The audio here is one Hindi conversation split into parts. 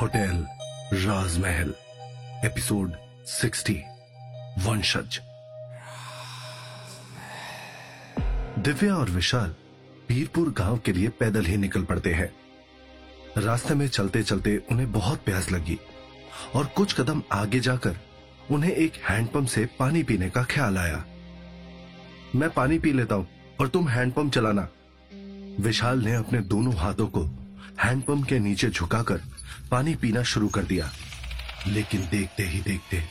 होटल राजमहल एपिसोड 60 वंशज। दिव्या और विशाल पीरपुर गाँव के लिए पैदल ही निकल पड़ते हैं। रास्ते में चलते चलते उन्हें बहुत प्यास लगी और कुछ कदम आगे जाकर उन्हें एक हैंडपंप से पानी पीने का ख्याल आया। मैं पानी पी लेता हूँ और तुम हैंडपंप चलाना। विशाल ने अपने दोनों हाथों को हैंडपंप के नीचे झुकाकर पानी पीना शुरू कर दिया। लेकिन देखते ही देखते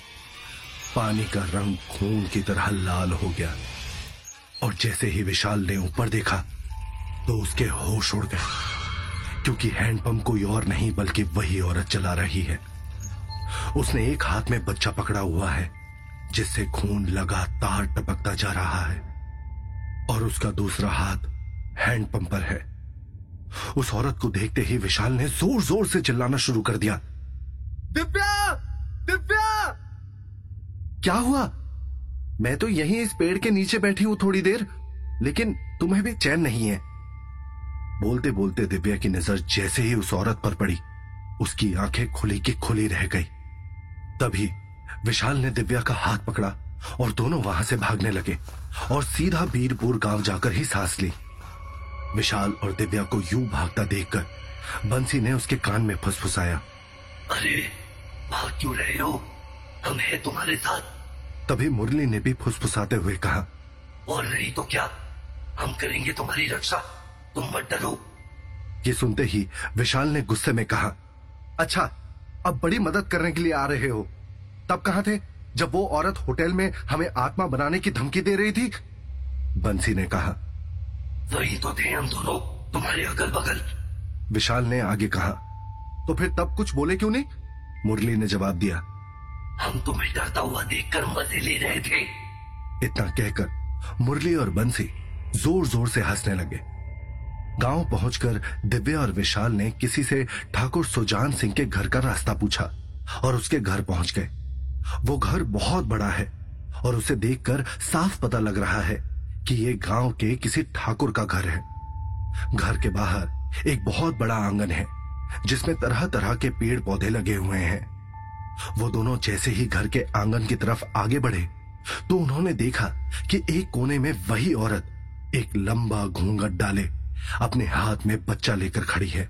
पानी का रंग खून की तरह लाल हो गया और जैसे ही विशाल ने ऊपर देखा तो उसके होश उड़ गए, क्योंकि हैंडपंप कोई और नहीं, बल्कि वही औरत चला रही है। उसने एक हाथ में बच्चा पकड़ा हुआ है, जिससे खून लगातार टपकता जा रहा है, और उसका दूसरा हाथ पर है। उस औरत को देखते ही विशाल ने ज़ोर ज़ोर से चिल्लाना शुरू कर दिया। दिव्या! दिव्या! क्या हुआ? मैं तो यहीं इस पेड़ के नीचे बैठी हूँ थोड़ी देर, लेकिन तुम्हें भी चैन नहीं है। बोलते बोलते दिव्या की नज़र जैसे ही उस औरत पर पड़ी, उसकी आँखें खुली की खुली रह गई। तभी विशाल ने दिव्या का हाथ पकड़ा और दोनों वहाँ से भागने लगे और सीधा बीरपुर गाँव जाकर ही सांस ली। विशाल और दिव्या को यूँ भागता देखकर बंसी ने उसके कान में फुसफुसाया। अरे भाग क्यों रहे हो? हम हैं तुम्हारे साथ। तभी मुरली ने भी फुसफुसाते हुए कहा और नहीं तो क्या? हम करेंगे तुम्हारी रक्षा। तुम मत डरो। ये सुनते ही विशाल ने गुस्से में कहा अच्छा अब बड़ी मदद करने के लिए आ रहे हो। तब कहा थे? जब वो औरत होटल में हमें आत्मा बनाने की धमकी दे रही थी? बंसी ने कहा वही तो थे हम दोनों तुम्हारे अगल बगल विशाल ने आगे कहा तो फिर तब कुछ बोले क्यों नहीं? मुरली ने जवाब दिया हम तुम्हें डरता हुआ देखकर मज़े ले रहे थे। इतना कहकर मुरली और बंसी ज़ोर ज़ोर से हंसने लगे। गाँव पहुंचकर दिव्या और विशाल ने किसी से ठाकुर सुजान सिंह के घर का रास्ता पूछा और उसके घर पहुँच गए। वो घर बहुत बड़ा है और उसे देखकर साफ़ पता लग रहा है कि ये गाँव के किसी ठाकुर का घर है। घर के बाहर एक बहुत बड़ा आँगन है, जिसमें तरह तरह के पेड़ पौधे लगे हुए हैं। वो दोनों जैसे ही घर के आँगन की तरफ़ आगे बढ़े तो उन्होंने देखा कि एक कोने में वही औरत एक लंबा घूंघट डाले, अपने हाथ में बच्चा लेकर खड़ी है।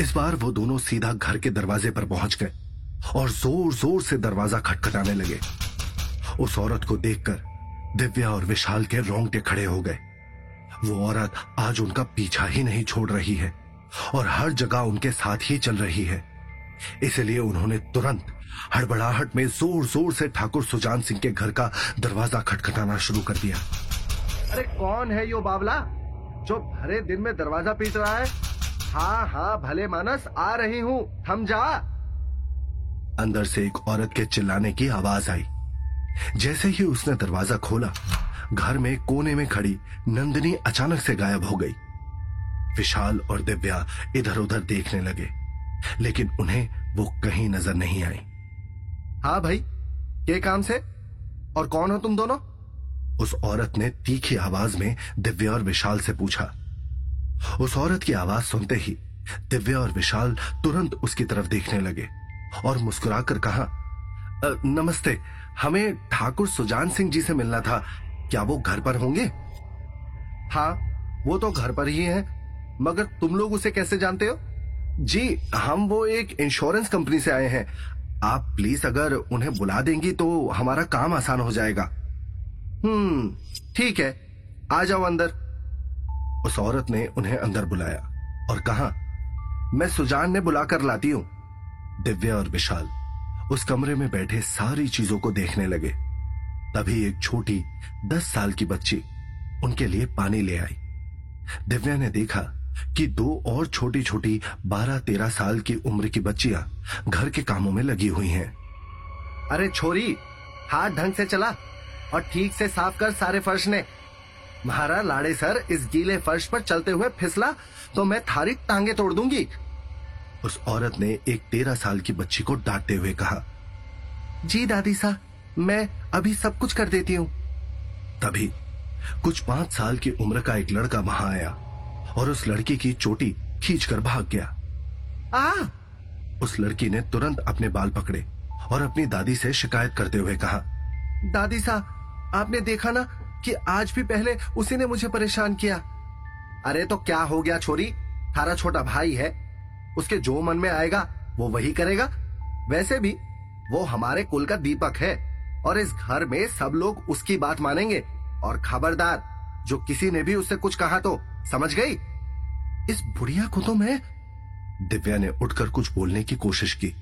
इस बार वो दोनों सीधा घर के दरवाजे पर पहुँच गए और ज़ोर ज़ोर से दरवाज़ा खटखटाने लगे। उस औरत को देखकर दिव्या और विशाल के रोंगटे खड़े हो गए। वो औरत आज उनका पीछा ही नहीं छोड़ रही है और हर जगह उनके साथ ही चल रही है। इसलिए उन्होंने तुरंत हड़बड़ाहट में ज़ोर ज़ोर से ठाकुर सुजान सिंह के घर का दरवाज़ा खटखटाना शुरू कर दिया। अरे कौन है यो बावला? जो भरे दिन में दरवाज़ा पीट रहा है? हाँ हाँ भले मानस आ रही हूँ। थम जा। अंदर से एक औरत के चिल्लाने की आवाज़ आई। जैसे ही उसने दरवाज़ा खोला घर में कोने में खड़ी नंदिनी अचानक से गायब हो गई। विशाल और दिव्या इधर उधर देखने लगे लेकिन उन्हें वो कहीं नज़र नहीं आई। हाँ भाई के काम से? और कौन हो तुम दोनों? उस औरत ने तीखी आवाज़ में दिव्या और विशाल से पूछा। उस औरत की आवाज़ सुनते ही दिव्या और विशाल तुरंत उसकी तरफ़ देखने लगे और मुस्कुराकर कहा नमस्ते हमें ठाकुर सुजान सिंह जी से मिलना था। क्या वो घर पर होंगे? हाँ वो तो घर पर ही है, मगर तुम लोग उसे कैसे जानते हो? जी, हम वो एक इंश्योरेंस कंपनी से आए हैं। आप प्लीज़ अगर उन्हें बुला देंगी तो हमारा काम आसान हो जाएगा। हम्म ठीक है, आ जाओ अंदर। उस औरत ने उन्हें अंदर बुलाया और कहा, मैं सुजान ने बुलाकर लाती हूँ। दिव्या और विशाल उस कमरे में बैठे सारी चीज़ों को देखने लगे। तभी एक छोटी, दस साल की बच्ची उनके लिए पानी ले आई। दिव्या ने देखा कि दो और छोटी छोटी बारह तेरह साल की उम्र की बच्चियाँ घर के कामों में लगी हुई हैं। अरे छोरी, हाथ ढंग से चला और ठीक से साफ़ कर सारे फर्श ने। महारा लाड़े सर, इस गीले फर्श पर चलते हुए फिसला तो मैं थारी टांगे तोड़ दूँगी। उस औरत ने एक तेरह साल की बच्ची को डांटते हुए कहा जी दादी सा मैं अभी सब कुछ कर देती हूँ। तभी कुछ पाँच साल की उम्र का एक लड़का वहाँ आया और उस लड़की की चोटी खींचकर भाग गया। आ! उस लड़की ने तुरंत अपने बाल पकड़े और अपनी दादी से शिकायत करते हुए कहा दादी साहब आपने देखा ना कि आज भी पहले उसी ने मुझे परेशान किया। अरे तो क्या हो गया छोरी? थारा छोटा भाई है उसके जो मन में आएगा, वो वही करेगा। वैसे भी, वो हमारे कुल का दीपक है, और इस घर में सब लोग उसकी बात मानेंगे। और खबरदार, जो किसी ने भी उससे कुछ कहा तो समझ गई? इस बुढ़िया को तो मैं, दिव्या ने उठकर कुछ बोलने की कोशिश की,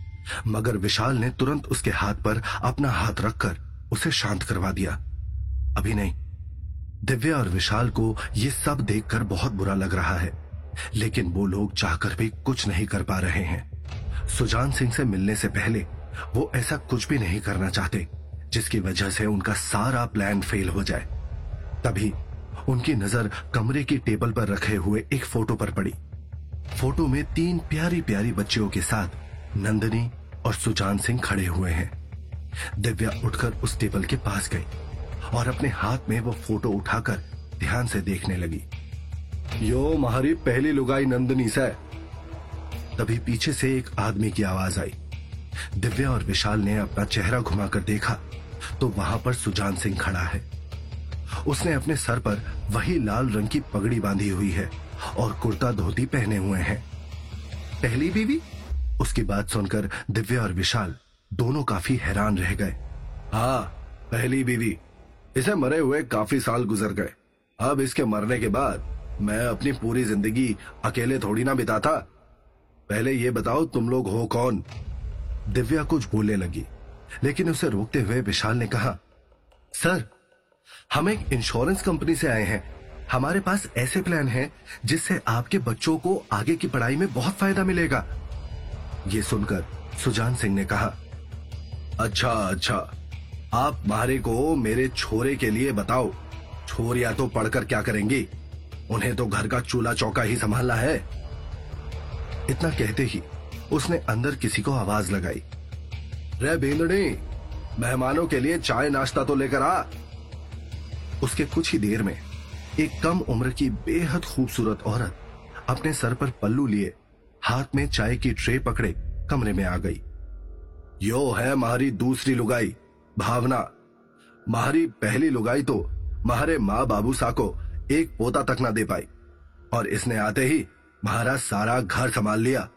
मगर विशाल ने तुरंत उसके हाथ पर अपना हाथ रखकर उसे शांत करवा दिया। अभी नहीं। दिव्या और विशाल को यह सब देखकर बहुत बुरा लग रहा है। लेकिन वो लोग चाहकर भी कुछ नहीं कर पा रहे हैं। सुजान सिंह से मिलने से पहले वो ऐसा कुछ भी नहीं करना चाहते, जिसकी वजह से उनका सारा प्लान फेल हो जाए। तभी उनकी नज़र कमरे की टेबल पर रखे हुए एक फ़ोटो पर पड़ी। फ़ोटो में तीन प्यारी प्यारी बच्चियों के साथ नंदनी और सुजान सिंह खड़े हुए हैं। दिव्या उठकर उस टेबल के पास गई और अपने हाथ में वो फ़ोटो उठाकर ध्यान से देखने लगी। यो हमारी पहली लुगाई नंदनी से। तभी पीछे से एक आदमी की आवाज़ आई। दिव्या और विशाल ने अपना चेहरा घुमाकर देखा तो वहाँ पर सुजान सिंह खड़ा है। उसने अपने सर पर वही लाल रंग की पगड़ी बांधी हुई है और कुर्ता धोती पहने हुए हैं। पहली बीवी? उसकी बात सुनकर दिव्या और विशाल दोनों काफ़ी हैरान रह गए। हाँ पहली बीवी। इसे मरे हुए काफ़ी साल गुजर गए। अब इसके मरने के बाद मैं अपनी पूरी ज़िंदगी अकेले थोड़ी ना बिताता पहले ये बताओ, तुम लोग हो कौन? दिव्या कुछ बोलने लगी, लेकिन उसे रोकते हुए विशाल ने कहा, सर, हम एक इंश्योरेंस कंपनी से आए हैं। हमारे पास ऐसे प्लान हैं, जिससे आपके बच्चों को आगे की पढ़ाई में बहुत फ़ायदा मिलेगा। ये सुनकर सुजान सिंह ने कहा अच्छा अच्छा आप मारे को मेरे छोरे के लिए बताओ। छोरिया तो पढ़कर क्या करेंगी? उन्हें तो घर का चूल्हा चौका ही संभालना है। इतना कहते ही उसने अंदर किसी को आवाज़ लगाई। रे बेंदड़ी, मेहमानों के लिए चाय नाश्ता तो लेकर आ। उसके कुछ ही देर में एक कम उम्र की बेहद खूबसूरत औरत अपने सर पर पल्लू लिए हाथ में चाय की ट्रे पकड़े कमरे में आ गई। यो है मारी दूसरी लुगाई, भावना। मारी पहली लुगाई तो मारे माँ बाबू सा को एक पोता तक ना दे पाई। और इसने आते ही महारा सारा घर संभाल लिया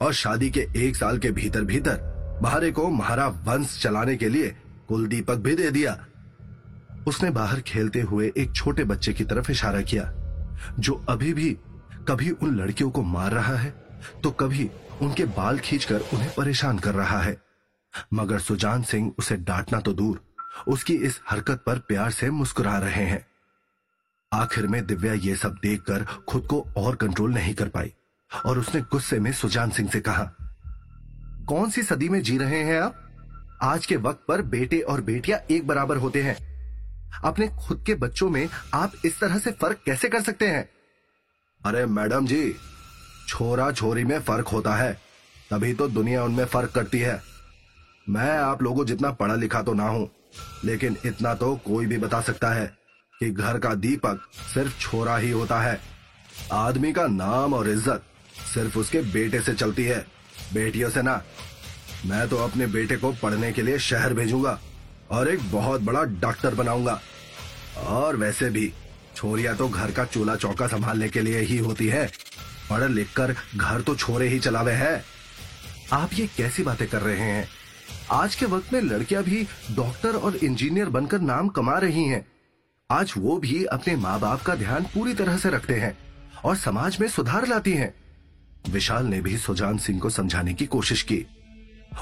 और शादी के एक साल के भीतर भीतर महारे को महारा वंश चलाने के लिए कुल दीपक भी दे दिया। उसने बाहर खेलते हुए एक छोटे बच्चे की तरफ़ इशारा किया, जो अभी भी कभी उन लड़कियों को मार रहा है तो कभी उनके बाल खींचकर उन्हें परेशान कर रहा है। मगर सुजान सिंह उसे डांटना तो दूर, उसकी इस हरकत पर प्यार से मुस्कुरा रहे हैं। आखिर में दिव्या ये सब देखकर खुद को और कंट्रोल नहीं कर पाई और उसने गुस्से में सुजान सिंह से कहा, कौन सी सदी में जी रहे हैं आप? आज के वक्त पर बेटे और बेटियाँ एक बराबर होते हैं। अपने खुद के बच्चों में आप इस तरह से फ़र्क कैसे कर सकते हैं? अरे मैडम जी छोरा छोरी में फ़र्क होता है। तभी तो दुनिया उनमें फ़र्क करती है। मैं आप लोगों जितना पढ़ा लिखा तो ना हूँ, लेकिन इतना तो कोई भी बता सकता है। कि घर का दीपक सिर्फ़ छोरा ही होता है। आदमी का नाम और इज़्ज़त सिर्फ़ उसके बेटे से चलती है। बेटियों से ना। मैं तो अपने बेटे को पढ़ने के लिए शहर भेजूँगा और एक बहुत बड़ा डॉक्टर बनाऊँगा। और वैसे भी छोरिया तो घर का चूल्हा चौका संभालने के लिए ही होती है। पढ़ लिख कर घर तो छोरे ही चलावे हैं। आप ये कैसी बातें कर रहे हैं? आज के वक्त में लड़कियाँ भी डॉक्टर और इंजीनियर बनकर नाम कमा रही हैं। आज वो भी अपने माँ बाप का ध्यान पूरी तरह से रखते हैं और समाज में सुधार लाती हैं। विशाल ने भी सुजान सिंह को समझाने की कोशिश की।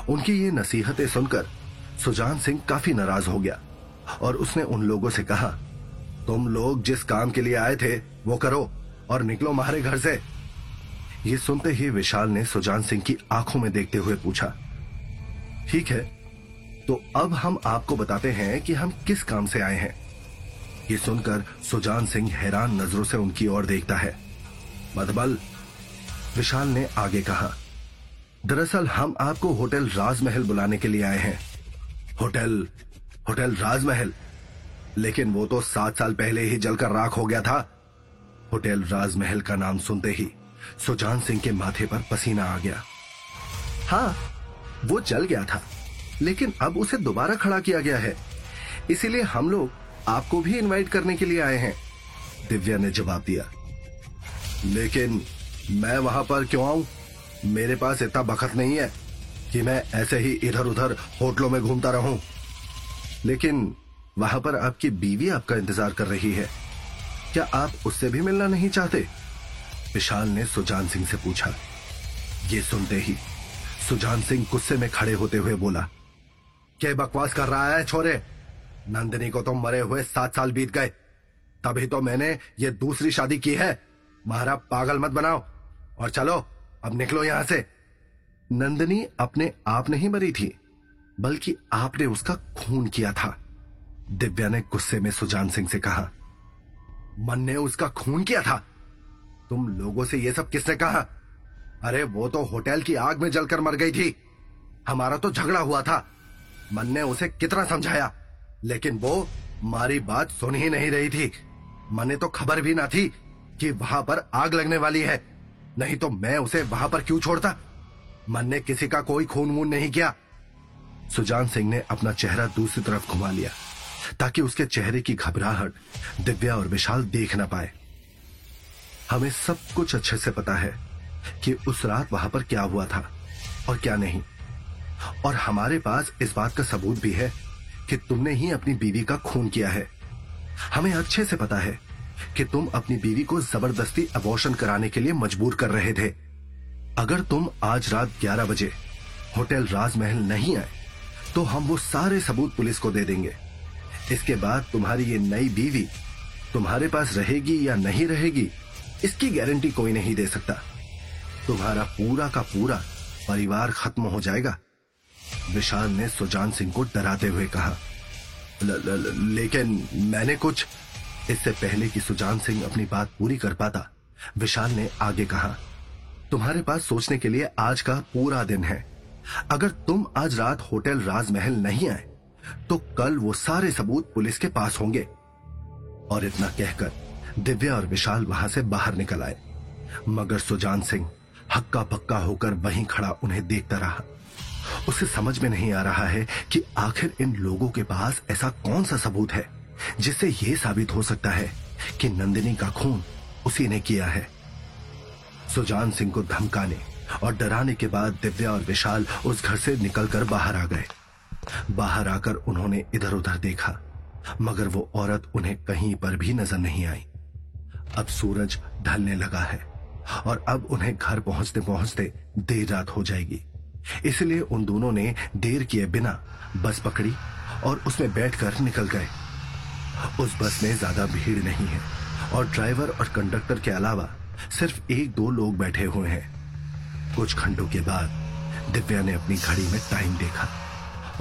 उनकी ये नसीहतें सुनकर सुजान सिंह काफ़ी नाराज़ हो गया और उसने उन लोगों से कहा, तुम लोग जिस काम के लिए आए थे, वो करो और निकलो हमारे घर से। ये सुनते ही विशाल ने सुजान सिंह की आँखों में देखते हुए पूछा, ठीक है तो अब हम आपको बताते हैं कि हम किस काम से आए हैं? ये सुनकर सुजान सिंह हैरान नज़रों से उनकी ओर देखता है। मधबल, विशाल ने आगे कहा, दरअसल हम आपको होटल राजमहल बुलाने के लिए आए हैं। होटल होटल राजमहल? लेकिन वो तो सात साल पहले ही जलकर राख हो गया था। होटल राजमहल का नाम सुनते ही सुजान सिंह के माथे पर पसीना आ गया। हाँ वो जल गया था, लेकिन अब उसे दोबारा खड़ा किया गया है। इसीलिए हम लोग आपको भी इनवाइट करने के लिए आए हैं। दिव्या ने जवाब दिया। लेकिन मैं वहाँ पर क्यों आऊँ? मेरे पास इतना बखत नहीं है कि मैं ऐसे ही इधर उधर होटलों में घूमता रहूँ। लेकिन वहाँ पर आपकी बीवी आपका इंतज़ार कर रही है। क्या आप उससे भी मिलना नहीं चाहते? विशाल ने सुजान सिंह से पूछा। ये सुनते ही सुजान सिंह गुस्से में खड़े होते हुए बोला, क्या बकवास कर रहा है छोरे? नंदिनी को तो मरे हुए सात साल बीत गए। तभी तो मैंने ये दूसरी शादी की है। महारा पागल मत बनाओ। और चलो, अब निकलो यहाँ से। नंदिनी अपने आप नहीं मरी थी, बल्कि आपने उसका खून किया था। दिव्या ने गुस्से में सुजान सिंह से कहा, मन ने उसका खून किया था। तुम लोगों से यह सब किसने कहा? अरे, वो तो होटल की आग में जलकर मर गई थी। हमारा तो झगड़ा हुआ था। मन ने उसे कितना समझाया? लेकिन वो मारी बात सुन ही नहीं रही थी। मने तो खबर भी ना थी कि वहाँ पर आग लगने वाली है। नहीं तो मैं उसे वहाँ पर क्यों छोड़ता? मन ने किसी का कोई खून वून नहीं किया। सुजान सिंह ने अपना चेहरा दूसरी तरफ़ घुमा लिया, ताकि उसके चेहरे की घबराहट, दिव्या और विशाल देख ना पाए। हमें सब कुछ अच्छे से पता है कि उस रात वहाँ पर क्या हुआ था और क्या नहीं। और हमारे पास इस बात का सबूत भी है कि तुमने ही अपनी बीवी का खून किया है। हमें अच्छे से पता है कि तुम अपनी बीवी को ज़बरदस्ती अबॉर्शन कराने के लिए मजबूर कर रहे थे। अगर तुम आज रात 11 बजे होटल राजमहल नहीं आए तो हम वो सारे सबूत पुलिस को दे देंगे। इसके बाद तुम्हारी ये नई बीवी तुम्हारे पास रहेगी या नहीं रहेगी, इसकी गारंटी कोई नहीं दे सकता। तुम्हारा पूरा का पूरा परिवार खत्म हो जाएगा। विशाल ने सुजान सिंह को डराते हुए कहा ल, ल, ल, लेकिन मैंने कुछ इससे पहले कि सुजान सिंह अपनी बात पूरी कर पाता विशाल ने आगे कहा तुम्हारे पास सोचने के लिए आज का पूरा दिन है। अगर तुम आज रात होटल राजमहल नहीं आए तो कल वो सारे सबूत पुलिस के पास होंगे। और इतना कहकर दिव्या और विशाल वहाँ से बाहर निकल आए। मगर सुजान सिंह हक्का पक्का होकर वहीं खड़ा उन्हें देखता रहा। उसे समझ में नहीं आ रहा है कि आखिर इन लोगों के पास ऐसा कौन सा सबूत है, जिससे यह साबित हो सकता है कि नंदिनी का खून उसी ने किया है। सुजान सिंह को धमकाने और डराने के बाद दिव्या और विशाल उस घर से निकलकर बाहर आ गए। बाहर आकर उन्होंने इधर उधर देखा, मगर वो औरत उन्हें कहीं पर भी नज़र नहीं आई। अब सूरज ढलने लगा है और अब उन्हें घर पहुँचते पहुँचते देर रात हो जाएगी। इसलिए उन दोनों ने देर किए बिना बस पकड़ी और उसमें बैठकर निकल गए। उस बस में ज़्यादा भीड़ नहीं है और ड्राइवर और कंडक्टर के अलावा सिर्फ़ एक दो लोग बैठे हुए हैं। कुछ घंटों के बाद दिव्या ने अपनी घड़ी में टाइम देखा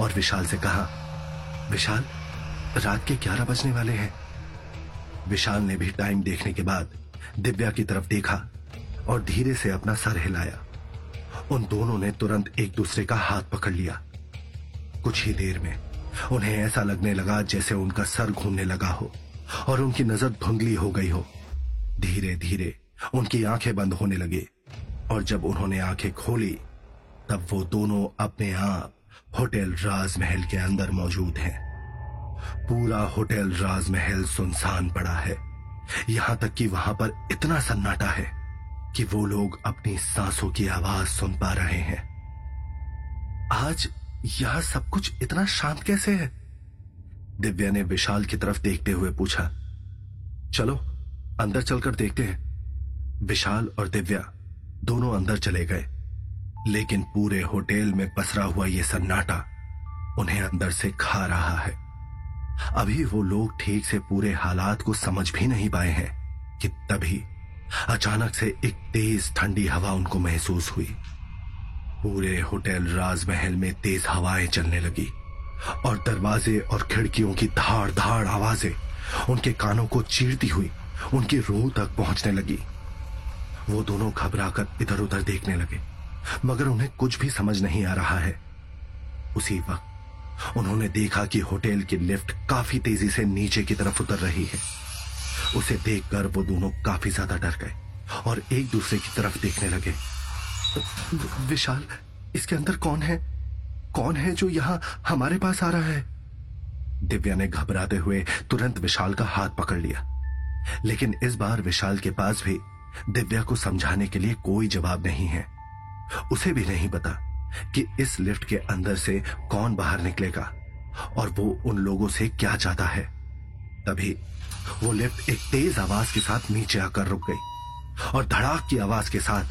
और विशाल से कहा, विशाल, रात के ग्यारह बजने वाले हैं। विशाल ने भी टाइम देखने के बाद दिव्या की तरफ़ देखा और धीरे से अपना सर हिलाया। उन दोनों ने तुरंत एक दूसरे का हाथ पकड़ लिया। कुछ ही देर में उन्हें ऐसा लगने लगा जैसे उनका सर घूमने लगा हो और उनकी नज़र धुंधली हो गई हो। धीरे धीरे उनकी आँखें बंद होने लगी और जब उन्होंने आँखें खोली, तब वो दोनों अपने आप होटल राजमहल के अंदर मौजूद हैं। पूरा होटल राजमहल सुनसान पड़ा है। यहाँ तक कि वहाँ पर इतना सन्नाटा है। कि वो लोग अपनी सांसों की आवाज़ सुन पा रहे हैं। आज यहाँ सब कुछ इतना शांत कैसे है? दिव्या ने विशाल की तरफ़ देखते हुए पूछा। चलो, अंदर चलकर देखते हैं। विशाल और दिव्या दोनों अंदर चले गए, लेकिन पूरे होटल में पसरा हुआ यह सन्नाटा उन्हें अंदर से खा रहा है। अभी वो लोग ठीक से पूरे हालात को समझ भी नहीं पाए हैं कि तभी अचानक से एक तेज ठंडी हवा उनको महसूस हुई। पूरे होटल राजमहल में तेज हवाएँ चलने लगी और दरवाजे और खिड़कियों की धाड़ धाड़ आवाज़ें उनके कानों को चीरती हुई उनकी रूह तक पहुँचने लगी। वो दोनों घबराकर इधर उधर देखने लगे, मगर उन्हें कुछ भी समझ नहीं आ रहा है। उसी वक्त उन्होंने देखा कि होटल की लिफ्ट काफ़ी तेज़ी से नीचे की तरफ़ उतर रही है। उसे देखकर वो दोनों काफ़ी ज़्यादा डर गए और एक दूसरे की तरफ़ देखने लगे। विशाल, इसके अंदर कौन है? कौन है जो यहाँ हमारे पास आ रहा है? दिव्या ने घबराते हुए तुरंत विशाल का हाथ पकड़ लिया। लेकिन इस बार विशाल के पास भी दिव्या को समझाने के लिए कोई जवाब नहीं है। उसे भी नहीं पता कि इस लिफ्ट के अंदर से कौन बाहर निकलेगा और वो उन लोगों से क्या चाहता है। तभी वो लिफ्ट एक तेज आवाज़ के साथ नीचे आकर रुक गई और धड़ाक की आवाज़ के साथ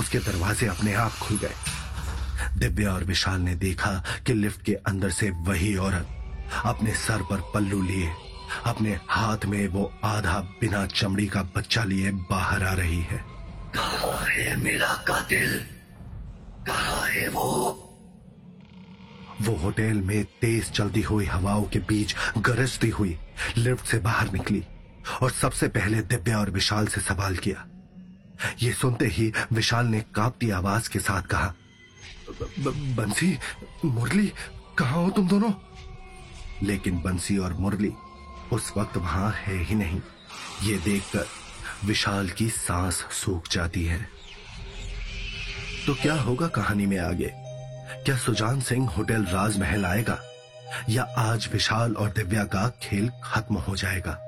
उसके दरवाजे अपने आप खुल गए। दिव्या और विशाल ने देखा कि लिफ्ट के अंदर से वही औरत अपने सर पर पल्लू लिए, अपने हाथ में वो आधा बिना चमड़ी का बच्चा लिए बाहर आ रही है। कहा है मेरा कातिल? कहा है वो? वो होटल में तेज चलती हुई हवाओं के बीच गरजती हुई लिफ्ट से बाहर निकली और सबसे पहले दिव्या और विशाल से सवाल किया। ये सुनते ही विशाल ने कांपती आवाज़ के साथ कहा बंसी, मुरली, कहा हो तुम दोनों? लेकिन बंसी और मुरली उस वक्त वहाँ है ही नहीं। ये देखकर विशाल की सांस सूख जाती है। तो क्या होगा कहानी में आगे? क्या सुजान सिंह होटल राजमहल आएगा? या आज विशाल और दिव्या का खेल खत्म हो जाएगा?